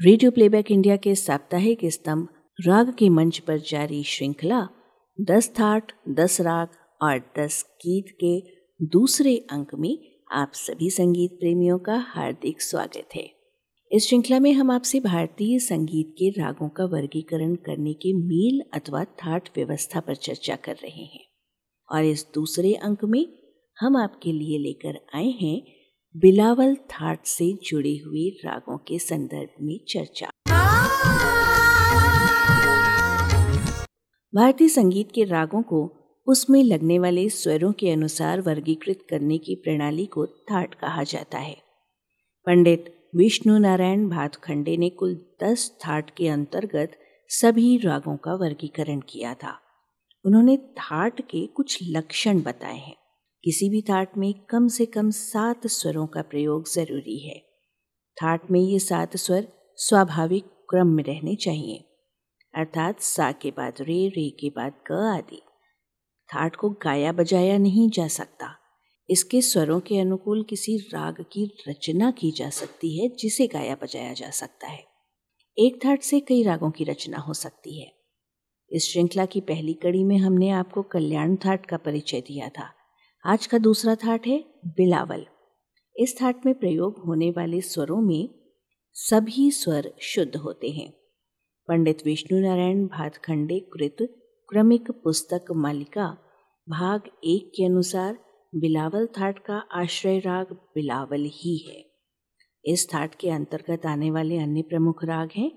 Radio playback India के साप्ताहिक स्तंभ राग के मंच पर जारी श्रृंखला, दस थाट, दस राग और दस गीत के दूसरे अंक में आप सभी संगीत प्रेमियों का हार्दिक स्वागत है। इस श्रृंखला में हम आपसे भारतीय संगीत के रागों का वर्गीकरण करने के मेल अथवा थाट व्यवस्था पर चर्चा कर रहे हैं। और इस दूसरे अंक में हम आपके लिए लेकर आए हैं बिलावल थाट से जुड़े हुए रागों के संदर्भ में चर्चा। भारतीय संगीत के रागों को उसमें लगने वाले स्वरों के अनुसार वर्गीकृत करने की प्रणाली को थाट कहा जाता है। पंडित विष्णु नारायण भातखंडे ने कुल दस थाट के अंतर्गत सभी रागों का वर्गीकरण किया था। उन्होंने थाट के कुछ लक्षण बताए हैं। किसी भी थाट में कम से कम सात स्वरों का प्रयोग ज़रूरी है। थाट में ये सात स्वर स्वाभाविक क्रम में रहने चाहिए, अर्थात सा के बाद रे रे के बाद ग आदि। थाट को गाया बजाया नहीं जा सकता। इसके स्वरों के अनुकूल किसी राग की रचना की जा सकती है, जिसे गाया बजाया जा सकता है। एक थाट से कई रागों की रचना हो सकती है। इस श्रृंखला की पहली कड़ी में हमने आपको कल्याण थाट का परिचय दिया था। आज का दूसरा थाट है बिलावल। इस थाट में प्रयोग होने वाले स्वरों में सभी स्वर शुद्ध होते हैं। पंडित विष्णु नारायण भातखंडे कृत क्रमिक पुस्तक मालिका, भाग एक के अनुसार बिलावल थाट का आश्रय राग बिलावल ही है। इस थाट के अंतर्गत आने वाले अन्य प्रमुख राग हैं,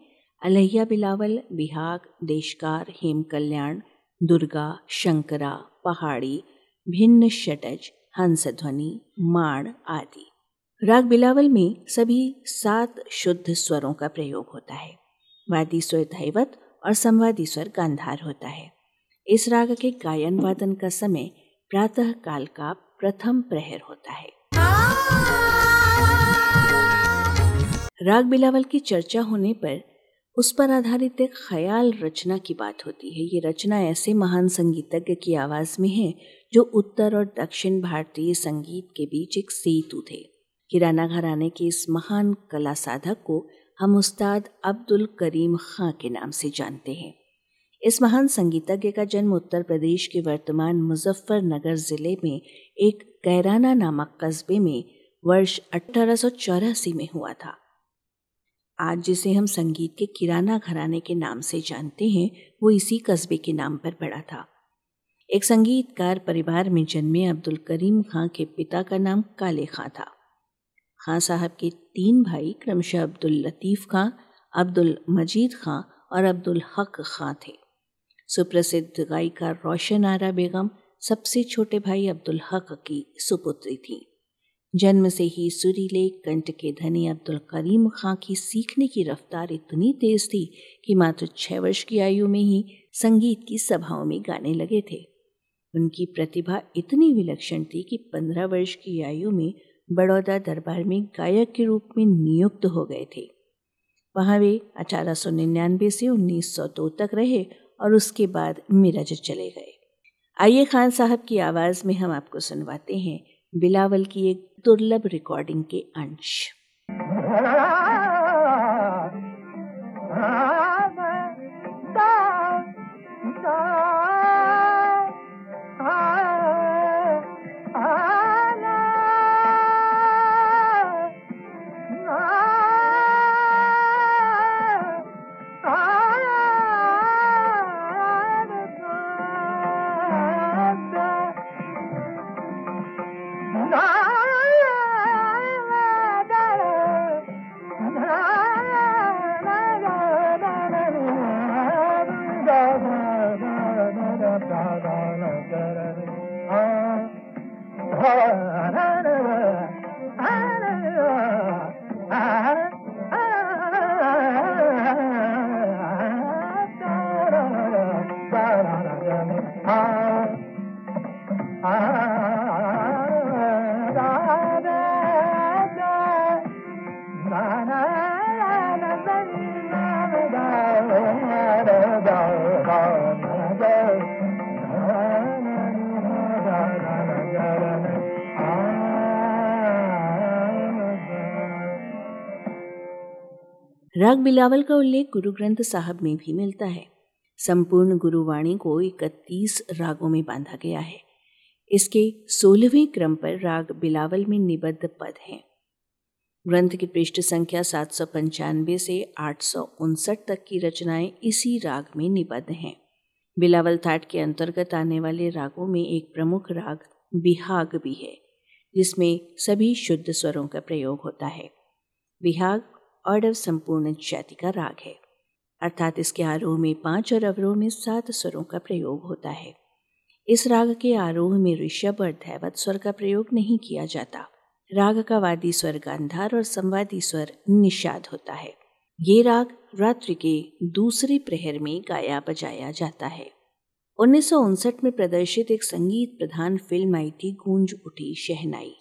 अलहिया बिलावल, बिहाग, देशकार हेम कल्याण दुर्गा, शंकरा, पहाड़ी भिन्न शटज हंसध्वनि माण आदि। राग बिलावल में सभी सात शुद्ध स्वरों का प्रयोग होता है। वादी स्वर धैवत और संवादी स्वर गांधार होता है। इस राग के गायन वादन का समय प्रातः काल का प्रथम प्रहर होता है। राग बिलावल की चर्चा होने पर उस पर आधारित एक ख्याल रचना की बात होती है। ये रचना ऐसे महान संगीतज्ञ की आवाज़ में है, जो उत्तर और दक्षिण भारतीय संगीत के बीच एक सेतु थे। किराना घराने के इस महान कला साधक को हम उस्ताद अब्दुल करीम खां के नाम से जानते हैं। इस महान संगीतज्ञ का जन्म उत्तर प्रदेश के वर्तमान मुजफ्फरनगर ज़िले में एक कैराना नामक कस्बे में वर्ष अठारह सौ चौरासी में हुआ था। आज जिसे हम संगीत के किराना घराने के नाम से जानते हैं, वो इसी कस्बे के नाम पर पड़ा था। एक संगीतकार परिवार में जन्मे अब्दुल करीम खां के पिता का नाम काले खां था। खां साहब के तीन भाई क्रमशः अब्दुल लतीफ़ खां, अब्दुल मजीद खां और अब्दुल हक खां थे। सुप्रसिद्ध गायिका रोशन आरा बेगम, सबसे छोटे भाई अब्दुल हक की सुपुत्री थी। जन्म से ही सुरीले कंठ के धनी अब्दुल करीम खां की सीखने की रफ्तार इतनी तेज थी कि मात्र छह वर्ष की आयु में ही संगीत की सभाओं में गाने लगे थे। उनकी प्रतिभा इतनी विलक्षण थी कि पंद्रह वर्ष की आयु में बड़ौदा दरबार में गायक के रूप में नियुक्त हो गए थे। वहाँ वे अठारह सौ निन्यानवे से उन्नीस सौ दो तक रहे और उसके बाद मिरज चले गए। आइए खान साहब की आवाज़ में हम आपको सुनवाते हैं। बिलावल की एक दुर्लभ रिकॉर्डिंग के अंश। राग बिलावल का उल्लेख गुरु ग्रंथ साहब में भी मिलता है। संपूर्ण गुरुवाणी को इकतीस रागों में बांधा गया है। इसके सोलहवें क्रम पर राग बिलावल में निबद्ध पद हैं। ग्रंथ की पृष्ठ संख्या सात सौ पंचानवे से आठ सौ उनसठ तक की रचनाएँ इसी राग में निबद्ध हैं। बिलावल थाट के अंतर्गत आने वाले रागों में एक प्रमुख राग बिहाग भी है, जिसमें सभी शुद्ध स्वरों का प्रयोग होता है। बिहाग ऑर्डव संपूर्ण जाति का राग है, अर्थात इसके आरोह में पाँच और अवरोह में सात स्वरों का प्रयोग होता है। इस राग के आरोह में ऋषभ और धैवत स्वर का प्रयोग नहीं किया जाता। राग का वादी स्वर गांधार और संवादी स्वर निषाद होता है। ये राग रात्रि के दूसरे प्रहर में गाया बजाया जाता है। उन्नीस सौ उनसठ में प्रदर्शित एक संगीत प्रधान फ़िल्म आई थी, गूंज उठी शहनाई।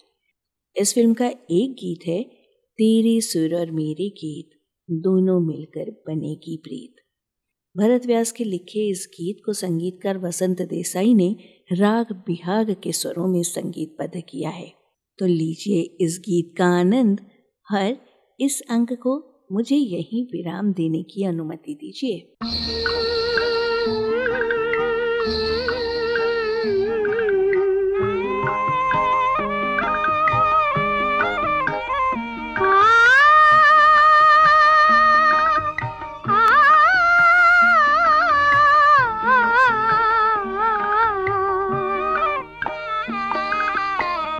इस फ़िल्म का एक गीत है, तेरे सुर और मेरे गीत, दोनों मिलकर बनेगी प्रीत। भरत व्यास के लिखे इस गीत को संगीतकार वसंत देसाई ने राग बिहाग के स्वरों में संगीतबद्ध किया है। तो लीजिए इस गीत का आनंद। हर इस अंक को मुझे यही विराम देने की अनुमति दीजिए।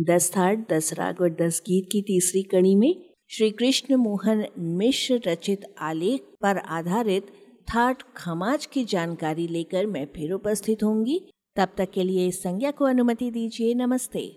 दस थाट, दस राग और दस गीत की तीसरी कड़ी में श्री कृष्ण मोहन मिश्र रचित आलेख पर आधारित थाट खमाज की जानकारी लेकर मैं फिर उपस्थित होंगी। तब तक के लिए इस संज्ञा को अनुमति दीजिए। नमस्ते।